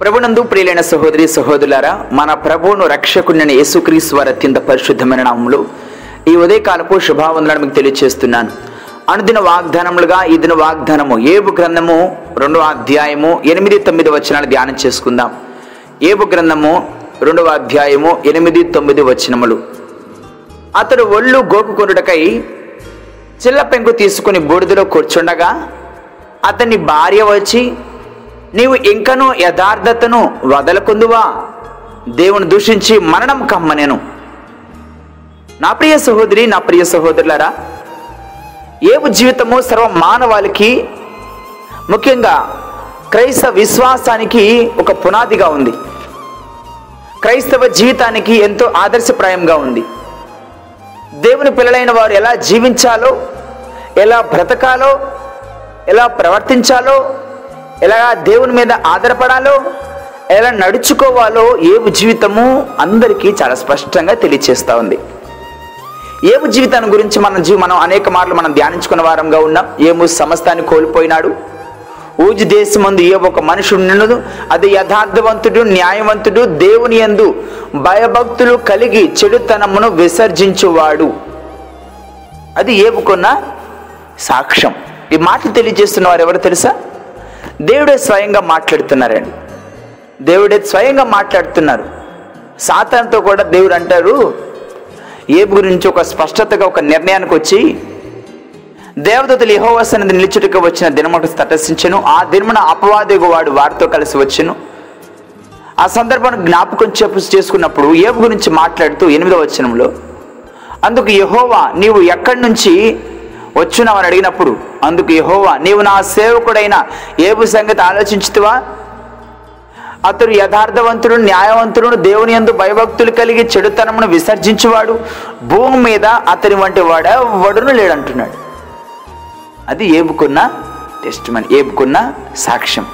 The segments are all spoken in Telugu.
ప్రభునందు ప్రియులైన సహోదరి సహోదరులారా మన ప్రభువును రక్షకుడిని యేసుక్రీస్తు వారి అత్యంత పరిశుద్ధమైన నామములు ఈ ఉదయకాలపు శుభావందనాలు మీకు తెలియజేస్తున్నాను అనుదిన వాగ్దానములుగా ఈ దిన వాగ్దానము ఏబు గ్రంథము రెండవ అధ్యాయము ఎనిమిది తొమ్మిది వచనాలు ధ్యానం చేసుకుందాం. ఏబు గ్రంథము రెండవ అధ్యాయము ఎనిమిది తొమ్మిది వచనములు. అతడు ఒళ్ళు గోకుకొనుటకై చిల్ల పెంకు తీసుకుని బూడిదలో కూర్చుండగా అతని భార్య వచ్చి నీవు ఇంకనూ యథార్థతను వదలకుందువా? దేవుని దూషించి మరణం కమ్మనేను నా ప్రియ సహోదరి నా ప్రియ సహోదరులారా ఏవు జీవితము సర్వ మానవాళికి ముఖ్యంగా క్రైస్తవ విశ్వాసానికి ఒక పునాదిగా ఉంది. క్రైస్తవ జీవితానికి ఎంతో ఆదర్శప్రాయంగా ఉంది. దేవుని పిల్లలైన వారు ఎలా జీవించాలో ఎలా బ్రతకాలో ఎలా ప్రవర్తించాలో ఎలా దేవుని మీద ఆధారపడాలో ఎలా నడుచుకోవాలో ఏవు జీవితము అందరికీ చాలా స్పష్టంగా తెలియచేస్తూ ఉంది. ఏవు జీవితాన్ని గురించి మన జీవి మనం అనేక మార్లు మనం ధ్యానించుకున్న వారంగా ఉన్నాం. ఏము సమస్తాన్ని కోల్పోయినాడు. ఊజు దేశమందు ఏ ఒక మనుషుడు నిన్నదు అది యథార్థవంతుడు న్యాయవంతుడు దేవుని యందు భయభక్తులు కలిగి చెడుతనమును విసర్జించువాడు. అది ఏపుకున్న సాక్ష్యం. ఈ మాటలు తెలియజేస్తున్న వారు ఎవరు తెలుసా? దేవుడే స్వయంగా మాట్లాడుతున్నారండి. దేవుడే స్వయంగా మాట్లాడుతున్నారు. సాతాన్తో కూడా దేవుడు అంటారు ఏబు గురించి ఒక స్పష్టతగా ఒక నిర్ణయానికి వచ్చి దేవదతలు యహోవాస్ అనేది నిలుచుటకు వచ్చిన దినముట తటస్థించను ఆ దినమున అపవాదిగా వాడు వారితో కలిసి వచ్చాను. ఆ సందర్భాన్ని జ్ఞాపకం చెప్పు చేసుకున్నప్పుడు ఏబు గురించి మాట్లాడుతూ ఎనిమిదో వచనంలో అందుకు యహోవా నీవు ఎక్కడి నుంచి వచ్చునవని అడిగినప్పుడు అందుకు యహోవా నీవు నా సేవకుడైన ఏబు సంగతి ఆలోచించుతువా? అతడు యథార్థవంతుడు న్యాయవంతుడు దేవుని యందు భయభక్తులు కలిగి చెడుతనమును విసర్జించువాడు. భూమి మీద అతని వంటి వాడెవడును లేడంటున్నాడు. అది ఏబుకున్న టెస్ట్ మని ఏబుకున్న సాక్ష్యం.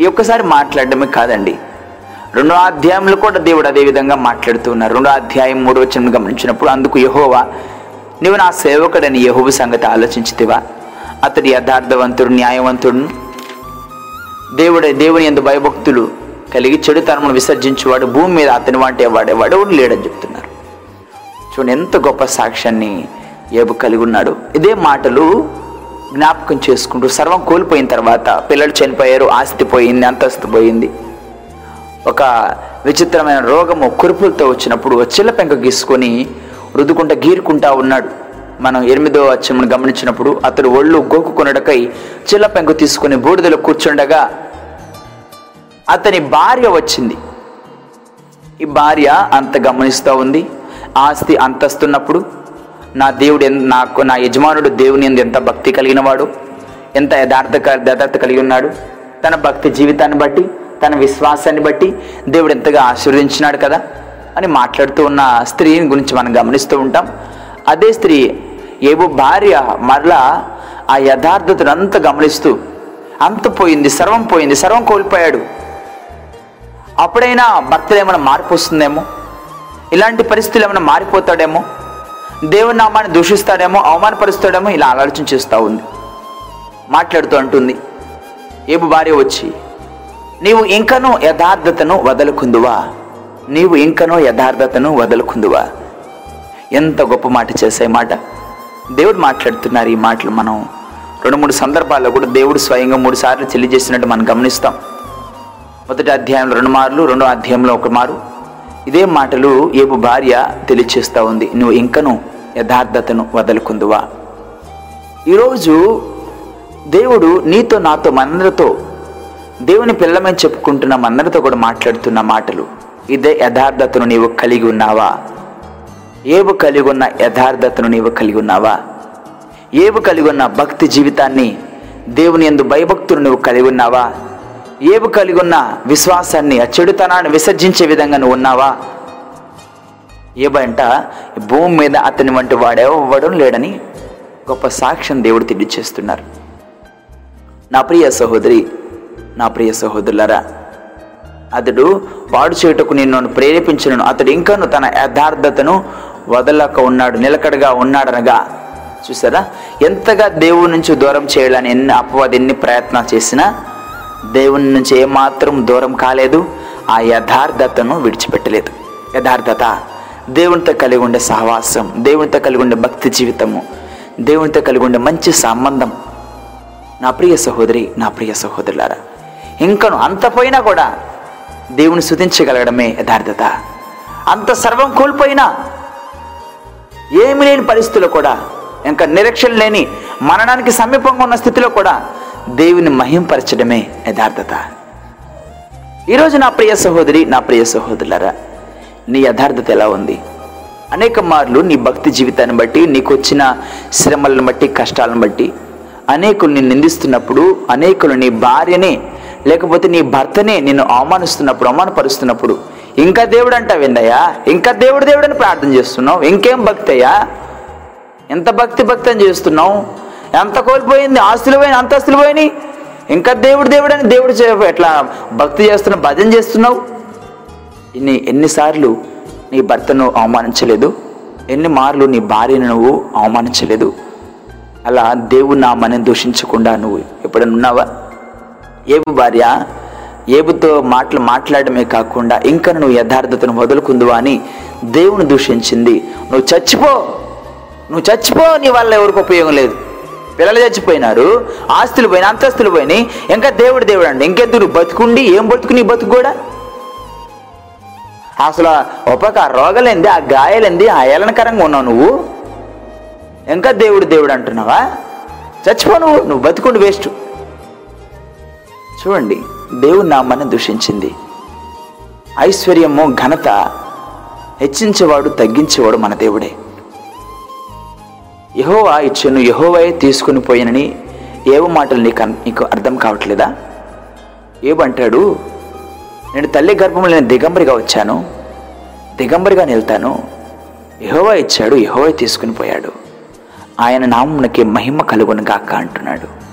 ఈ ఒక్కసారి మాట్లాడడమే కాదండి. రెండో అధ్యాయంలో కూడా దేవుడు అదే విధంగా మాట్లాడుతూ ఉన్నారు. రెండో అధ్యాయం మూడో వచ్చిన గమనించినప్పుడు అందుకు యహోవా నీవు నా సేవకుడని యహోవు సంగతి ఆలోచించితివా? అతడు యథార్థవంతుడు న్యాయవంతుడు. దేవుడు దేవుని ఎందు భయభక్తులు కలిగి చెడుతనమును విసర్జించేవాడు భూమి మీద అతని వంటి వాడేవాడు లేడని చెప్తున్నారు. చూడండి ఎంత గొప్ప సాక్ష్యాన్ని ఏబు కలిగి ఉన్నాడు ఇదే మాటలు జ్ఞాపకం చేసుకుంటూ సర్వం కోల్పోయిన తర్వాత పిల్లలు చనిపోయారు ఆస్తి పోయింది అంతస్తు పోయింది. ఒక విచిత్రమైన రోగము కురుపులతో వచ్చినప్పుడు చిల్ల పెంక గీసుకొని రుద్దుకుంటా గీరుకుంటా ఉన్నాడు. మనం ఎనిమిదో అచ్చమును గమనించినప్పుడు అతడు ఒళ్ళు గోకుకొనడకై చిల్ల పెంకు తీసుకుని బూడిదలో కూర్చుండగా అతని భార్య వచ్చింది. ఈ భార్య అంత గమనిస్తూ ఉంది. ఆస్తి అంతస్తున్నప్పుడు నా దేవుడు నాకు నా యజమానుడు దేవుని ఎందు ఎంత భక్తి కలిగినవాడు ఎంత యథార్థ యథార్థ కలిగి ఉన్నాడు. తన భక్తి జీవితాన్ని బట్టి తన విశ్వాసాన్ని బట్టి దేవుడు ఎంతగా ఆశీర్వదించినాడు కదా. అని మాట్లాడుతూ ఉన్న స్త్రీని గురించి మనం గమనిస్తూ ఉంటాం. అదే స్త్రీ ఏవో భార్య మరలా ఆ యథార్థతను అంత గమనిస్తూ అంత పోయింది సర్వం పోయింది సర్వం కోల్పోయాడు. అప్పుడైనా భర్తలు ఏమైనా మార్పు వస్తుందేమో? ఇలాంటి పరిస్థితులు ఏమైనా మారిపోతాడేమో? దేవుని నామాన్ని దూషిస్తాడేమో? అవమానపరుస్తాడేమో? ఇలా ఆలోచన చేస్తూ ఉంది. మాట్లాడుతూ అంటుంది ఏబు భార్య వచ్చి నీవు ఇంకనూ యథార్థతను వదలుకుందువా? నీవు ఇంకనో యథార్థతను వదలుకుందువా? ఎంత గొప్ప మాట చేసే మాట? దేవుడు మాట్లాడుతున్నారు ఈ మాటలు మనం రెండు మూడు సందర్భాల్లో కూడా దేవుడు స్వయంగా మూడు సార్లు తెలియజేసినట్టు మనం గమనిస్తాం. మొదటి అధ్యాయంలో రెండు మార్లు రెండో అధ్యాయంలో ఒక మారు. ఇదే మాటలు ఏబు భార్య తెలియచేస్తూ ఉంది. నువ్వు ఇంకను యథార్థతను వదలుకుందువా? ఈరోజు దేవుడు నీతో నాతో మనందరితో దేవుని పిల్లమని చెప్పుకుంటున్న మనందరితో కూడా మాట్లాడుతున్న మాటలు. ఇదే యథార్థతను నీవు కలిగి ఉన్నావా? ఏవు కలిగి ఉన్న యథార్థతను నీవు కలిగి ఉన్నావా? ఏవు కలిగి ఉన్న భక్తి జీవితాన్ని దేవుని ఎందు భయభక్తులు నువ్వు కలిగి ఉన్నావా? ఏవు కలిగి ఉన్న విశ్వాసాన్ని ఆ చెడుతనాన్ని విసర్జించే విధంగా నువ్వు ఉన్నావా? ఏవంట భూమి మీద అతని వంటి వాడెవ్వడం లేడని గొప్ప సాక్ష్యం దేవుడు తెలియచేస్తున్నారు. నా ప్రియ సహోదరి నా ప్రియ సహోదరులరా అతడు పాడు చేయుటకు నిన్ను ప్రేరేపించను అతడు ఇంకను తన యథార్థతను వదలక ఉన్నాడు నిలకడగా ఉన్నాడనగా. చూసారా ఎంతగా దేవుడి నుంచి దూరం చేయాలని ఎన్ని అపవాది ఎన్ని ప్రయత్నాలు చేసినా దేవుని నుంచి ఏమాత్రం దూరం కాలేదు ఆ యథార్థతను విడిచిపెట్టలేదు. యథార్థత దేవునితో కలిగి ఉండే సహవాసం దేవునితో కలిగి ఉండే భక్తి జీవితము దేవునితో కలిగి ఉండే మంచి సంబంధం. నా ప్రియ సహోదరి నా ప్రియ సహోదరులారా ఇంకను అంత పోయినా కూడా దేవుని శుతించగలగడమే యథార్థత. అంత సర్వం కోల్పోయినా ఏమి లేని పరిస్థితుల్లో కూడా ఇంకా నిరీక్షణ లేని మరణానికి సమీపంగా ఉన్న స్థితిలో కూడా దేవుని మహింపరచడమే యథార్థత. ఈరోజు నా ప్రియ సహోదరి నా ప్రియ సహోదరులరా నీ యథార్థత ఎలా ఉంది? అనేక మార్లు నీ భక్తి జీవితాన్ని బట్టి నీకు వచ్చిన శ్రమలను బట్టి కష్టాలను బట్టి అనేకుల్ని నిందిస్తున్నప్పుడు అనేకులు నీ భార్యనే లేకపోతే నీ భర్తనే నిన్ను అవమానిస్తున్నప్పుడు అవమానపరుస్తున్నప్పుడు ఇంకా దేవుడు అంటావేందయ్యా ఇంకా దేవుడు దేవుడని ప్రార్థన చేస్తున్నావు? ఇంకేం భక్తి అయ్యా ఎంత భక్తి భక్తి అని చేస్తున్నావు? ఎంత కోల్పోయింది? ఆస్తులు పోయిన అంతస్తులు పోయినాయి. ఇంకా దేవుడు దేవుడు అని దేవుడు చే- ఎట్లా భక్తి చేస్తున్నావు భజన చేస్తున్నావు? ఇన్ని ఎన్నిసార్లు నీ భర్తను అవమానించలేదు? ఎన్ని మార్లు నీ భార్యను నువ్వు అవమానించలేదు? అలా దేవుడు నా మనని దూషించకుండా నువ్వు ఎప్పుడైనా ఉన్నావా? ఏబు భార్య ఏబుతో మాటలు మాట్లాడమే కాకుండా ఇంకా నువ్వు యథార్థతను వదులుకుందువా అని దేవుని దూషించింది. నువ్వు చచ్చిపో నువ్వు చచ్చిపో నీ వల్ల ఎవరికి ఉపయోగం లేదు. పిల్లలు చచ్చిపోయినారు ఆస్తులు పోయిన అంతస్తులు పోయినాయి. ఇంకా దేవుడు దేవుడు అండి ఇంకెందుకు నువ్వు బతుకుండి? ఏం బతుకు నీ బతుకు కూడా? అసలు ఉపక రోగలేంది ఆ గాయాలేంది ఆ ఏలనకరంగా ఉన్నావు నువ్వు. ఇంకా దేవుడు దేవుడు అంటున్నావా? చచ్చిపో నువ్వు నువ్వు బతుకుండి వేస్ట్. చూడండి దేవుని నామాన్ని దూషించింది. ఐశ్వర్యము ఘనత హెచ్చించేవాడు తగ్గించేవాడు మన దేవుడే. యహోవా ఇచ్చను యహోవాయే తీసుకుని పోయినని ఏవో మాటలు నీకు నీకు అర్థం కావట్లేదా? ఏమంటాడు నేను తల్లి గర్భంలో నేను దిగంబరిగా వచ్చాను దిగంబరిగా నిల్తాను. యహోవా ఇచ్చాడు యహోవా తీసుకుని పోయాడు. ఆయన నామునకి మహిమ కలుగును గాక అంటున్నాడు.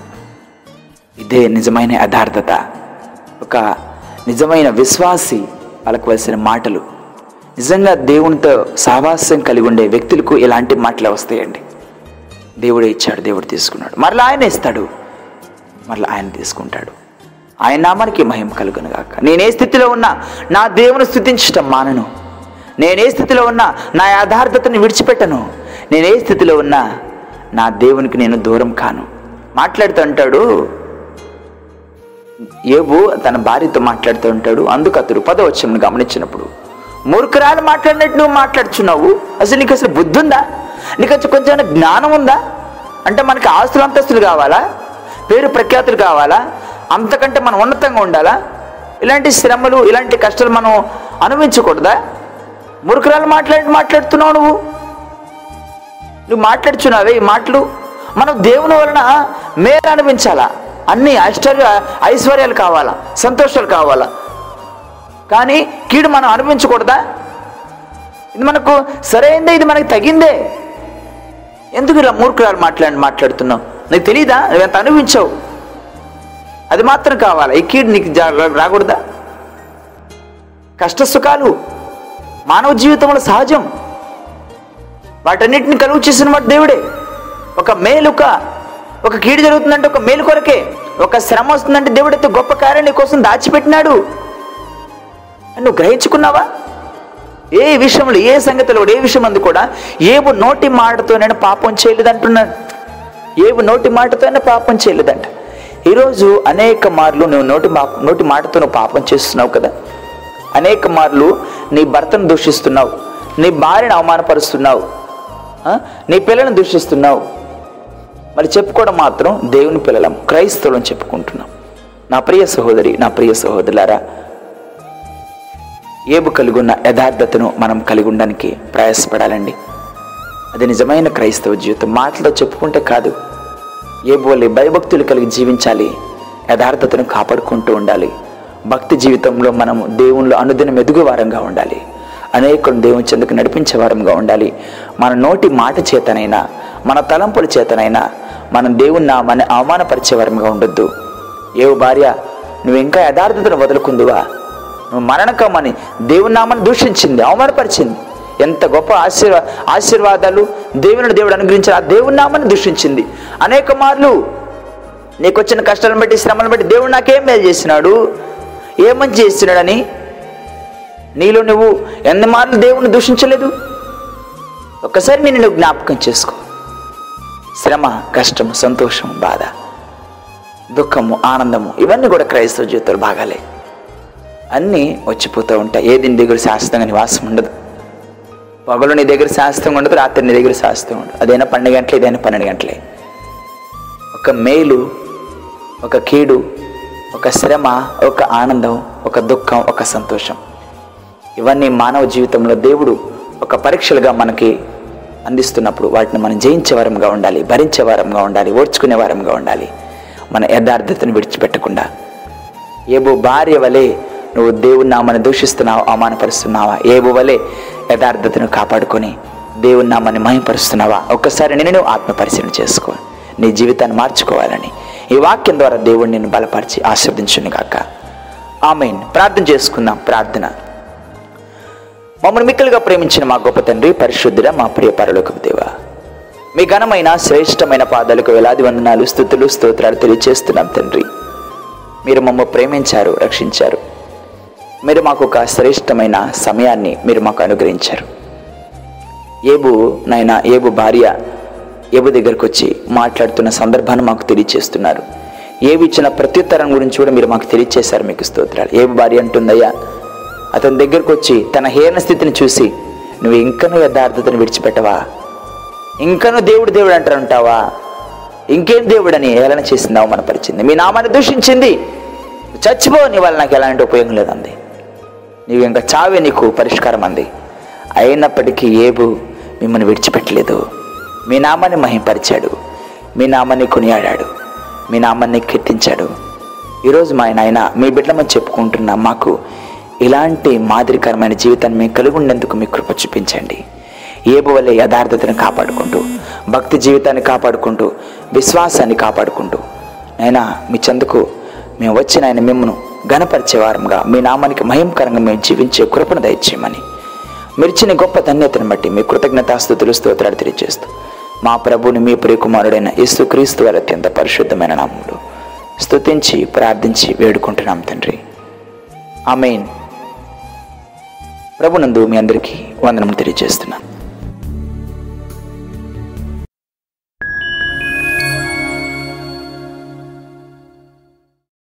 ఇదే నిజమైన యథార్థత. ఒక నిజమైన విశ్వాసి పలకవలసిన మాటలు. నిజంగా దేవునితో సహవాసం కలిగి ఉండే వ్యక్తులకు ఇలాంటి మాటలు వస్తాయండి. దేవుడే ఇచ్చాడు దేవుడు తీసుకున్నాడు. మరలా ఆయన ఇస్తాడు. మరలా ఆయన తీసుకుంటాడు. ఆయన నామానికి మహిమ కలుగును గాక. నేను ఏ స్థితిలో ఉన్నా నా దేవుని స్థుతించటం మానను. నేనే స్థితిలో ఉన్నా నా యథార్థతను విడిచిపెట్టను. నేను ఏ స్థితిలో ఉన్నా నా దేవునికి నేను దూరం కాను. మాట్లాడుతూ అంటాడు ఏబు తన భార్యతో మాట్లాడుతూ ఉంటాడు. అందుకు అతడు పదవచ్చం గమనించినప్పుడు మూర్ఖరాలు మాట్లాడినట్టు నువ్వు మాట్లాడుచున్నావు? అసలు నీకు అసలు బుద్ధి ఉందా నీకు అసలు కొంచెం జ్ఞానం ఉందా అంటే మనకి ఆస్తులు అంతస్తులు కావాలా? పేరు ప్రఖ్యాతులు కావాలా? అంతకంటే మనం ఉన్నతంగా ఉండాలా? ఇలాంటి శ్రమలు ఇలాంటి కష్టాలు మనం అనుభవించకూడదా? మురుకురాలు మాట్లాడి మాట్లాడుతున్నావు నువ్వు? నువ్వు మాట్లాడుచున్నావే ఈ మాటలు? మనం దేవుని వలన మేలు అనిపించాలా అన్ని ఐశ్వర్య ఐశ్వర్యాలు కావాలా? సంతోషాలు కావాలా? కానీ కీడు మనం అనిపించకూడదా ఇది మనకు సరైందే ఇది మనకి తగిందే. ఎందుకు ఇలా మూర్ఖురాలు మాట్లాడి మాట్లాడుతున్నావు? నీకు తెలీదా? నువ్వెంత అనుభవించావు? అది మాత్రం కావాలా? ఈ కీడు నీకు రాకూడదా? కష్ట సుఖాలు మానవ జీవితంలో సహజం. వాటన్నిటిని కలుగు చేసిన వాడు దేవుడే. ఒక మేలుక ఒక కీడు జరుగుతుందంటే ఒక మేలు కొరకే. ఒక శ్రమ వస్తుందంటే దేవుడైతే గొప్ప కార్యం నీ కోసం దాచిపెట్టినాడు. నువ్వు గ్రహించుకున్నావా? ఏ విషయంలో ఏ సంగతిలో కూడా, ఏ విషయం అందు కూడా ఏవు నోటి మాటతో నేను పాపం చేయలేదంటున్నాను ఏవు నోటి మాటతోనే పాపం చేయలేదంట. ఈరోజు అనేక మార్లు నువ్వు నోటి మా నోటి మాటతో నువ్వు పాపం చేస్తున్నావు కదా. అనేక మార్లు నీ భర్తను దూషిస్తున్నావు. నీ భార్యను అవమానపరుస్తున్నావు. ఆ? నీ పిల్లలను దూషిస్తున్నావు. మరి చెప్పుకోవడం మాత్రం దేవుని పిల్లలం క్రైస్తవులను చెప్పుకుంటున్నాం. నా ప్రియ సహోదరి నా ప్రియ సహోదరులారా ఏబు కలిగున్న యథార్థతను మనం కలిగి ఉండడానికి ప్రయాసపడాలండి. అది నిజమైన క్రైస్తవ జీవితం. మాటలో చెప్పుకుంటే కాదు ఏబు వల్ల భయభక్తులు కలిగి జీవించాలి యథార్థతను కాపాడుకుంటూ ఉండాలి. భక్తి జీవితంలో మనం దేవుళ్ళు అనుదినం ఎదుగువారంగా ఉండాలి. అనేకులు దేవుని చెందుకు నడిపించే వారంగా ఉండాలి. మన నోటి మాట చేతనైనా మన తలంపుల చేతనైనా మనం దేవుని నామాన్ని అవమానపరిచేవారంగా ఉండొద్దు. ఏవు భార్య నువ్వు ఇంకా యథార్థతను వదులుకుందువా? నువ్వు మరణకమని దేవుని నామాన్ని దూషించింది అవమానపరిచింది. ఎంత గొప్ప ఆశీర్వా ఆశీర్వాదాలు దేవుని దేవుడు అనుగ్రహించిన ఆ దేవుని నామాన్ని దూషించింది. అనేక మార్లు నీకు వచ్చిన కష్టాలను బట్టి శ్రమను బట్టి దేవుడు నాకేం మేలు చేసినాడు? ఏం మంచి చేస్తున్నాడని నీలో నువ్వు ఎన్ని మార్లు దేవుని దూషించలేదు? ఒక్కసారి నేను నువ్వు జ్ఞాపకం చేసుకో. శ్రమ కష్టం సంతోషం బాధ దుఃఖము ఆనందము ఇవన్నీ కూడా క్రైస్తవ జీవితాలు భాగాలే. అన్నీ వచ్చిపోతూ ఉంటాయి. ఏది నీ దగ్గర శాశ్వతంగా నివాసం ఉండదు. పగలు నీ దగ్గర శాస్త్రం ఉండదు రాత్రి నీ దగ్గర శాస్త్రం ఉండదు. అదైనా పన్నెండు గంటలే ఇదైనా పన్నెండు గంటలే. ఒక మేలు ఒక కీడు ఒక శ్రమ ఒక ఆనందం ఒక దుఃఖం ఒక సంతోషం. ఇవన్నీ మానవ జీవితంలో దేవుడు ఒక పరీక్షలుగా మనకి అందిస్తున్నప్పుడు వాటిని మనం జయించే వారంగా ఉండాలి భరించే వారంగా ఉండాలి ఓర్చుకునే వారంగా ఉండాలి. మన యథార్థతను విడిచిపెట్టకుండా. ఏబో భార్య వలె నువ్వు దేవుని నామని దూషిస్తున్నావా అవమానపరుస్తున్నావా? ఏబో వలె యథార్థతను కాపాడుకొని దేవుని నామాన్ని మహింపరుస్తున్నావా? ఒక్కసారి నేను నువ్వు చేసుకో. నీ జీవితాన్ని మార్చుకోవాలని. ఈ వాక్యం ద్వారా దేవుడు నిన్ను బలపరిచి ఆశీర్వదించును కాక ఆమెన్. ప్రార్థన చేసుకుందాం. ప్రార్థన. మమ్మల్ని మిక్కలుగా ప్రేమించిన మా గొప్ప తండ్రి పరిశుద్ధుడ మా ప్రియ పరలోకం దేవ. మీ ఘనమైన శ్రేష్టమైన పాదాలకు వేలాది వందనాలు స్థుతులు స్తోత్రాలు తెలియజేస్తున్నాం తండ్రి. మీరు మమ్మ ప్రేమించారు రక్షించారు. మీరు మాకు ఒక శ్రేష్టమైన సమయాన్ని మీరు మాకు అనుగ్రహించారు. ఏబు నాయన ఏబు భార్య ఏబు దగ్గరకు వచ్చి మాట్లాడుతున్న సందర్భాన్ని మాకు తెలియచేస్తున్నారు ఏవి ఇచ్చిన ప్రత్యుత్తరం గురించి కూడా మీరు మాకు తెలియచేశారు మీకు స్తోత్రాలు. ఏబు భార్య అంటుందయ్యా అతని దగ్గరకు వచ్చి తన హీన స్థితిని చూసి నువ్వు ఇంకనూ యథార్థతను విడిచిపెట్టవా? ఇంకనూ దేవుడు దేవుడు అంటారంటావా? ఇంకేం దేవుడని ఏలన చేసింది అవమానపరిచింది మీ నామాన్ని దూషించింది. చచ్చిపో నీ వల్ల నాకు ఎలాంటి ఉపయోగం లేదంది. నీవు ఇంకా చావే నీకు పరిష్కారం అంది. అయినప్పటికీ ఏబు మిమ్మల్ని విడిచిపెట్టలేదు. మీ నామాన్ని మహింపరిచాడు. మీ నామాన్ని కొనియాడాడు. మీ నామాన్ని కీర్తించాడు. ఈరోజు మా ఆయన మీ బిడ్డమని చెప్పుకుంటున్న మాకు ఇలాంటి మాదిరికరమైన జీవితాన్ని మేము కలిగి ఉండేందుకు మీ కృప చూపించండి. ఏబు వల్లే యథార్థతను కాపాడుకుంటూ భక్తి జీవితాన్ని కాపాడుకుంటూ విశ్వాసాన్ని కాపాడుకుంటూ అయినా మీ చెందుకు మేము వచ్చిన ఆయన మిమ్మను గణపరిచేవారంగా మీ నామానికి మహిమకరంగా మేము జీవించే కృపను దయచేయమని. మిర్చిన గొప్ప ధన్యతను బట్టి మీ కృతజ్ఞతాస్తుతులు స్తోత్రాలు తెలియజేస్తూ మా ప్రభుని మీ ప్రియకుమారుడైన యేసుక్రీస్తు వారి అత్యంత పరిశుద్ధమైన నామములు స్తుతించి ప్రార్థించి వేడుకుంటున్నాం తండ్రి. ఆమెన్. ప్రభునందు మీ అందరికీ వందనము తెలియజేస్తున్నాను.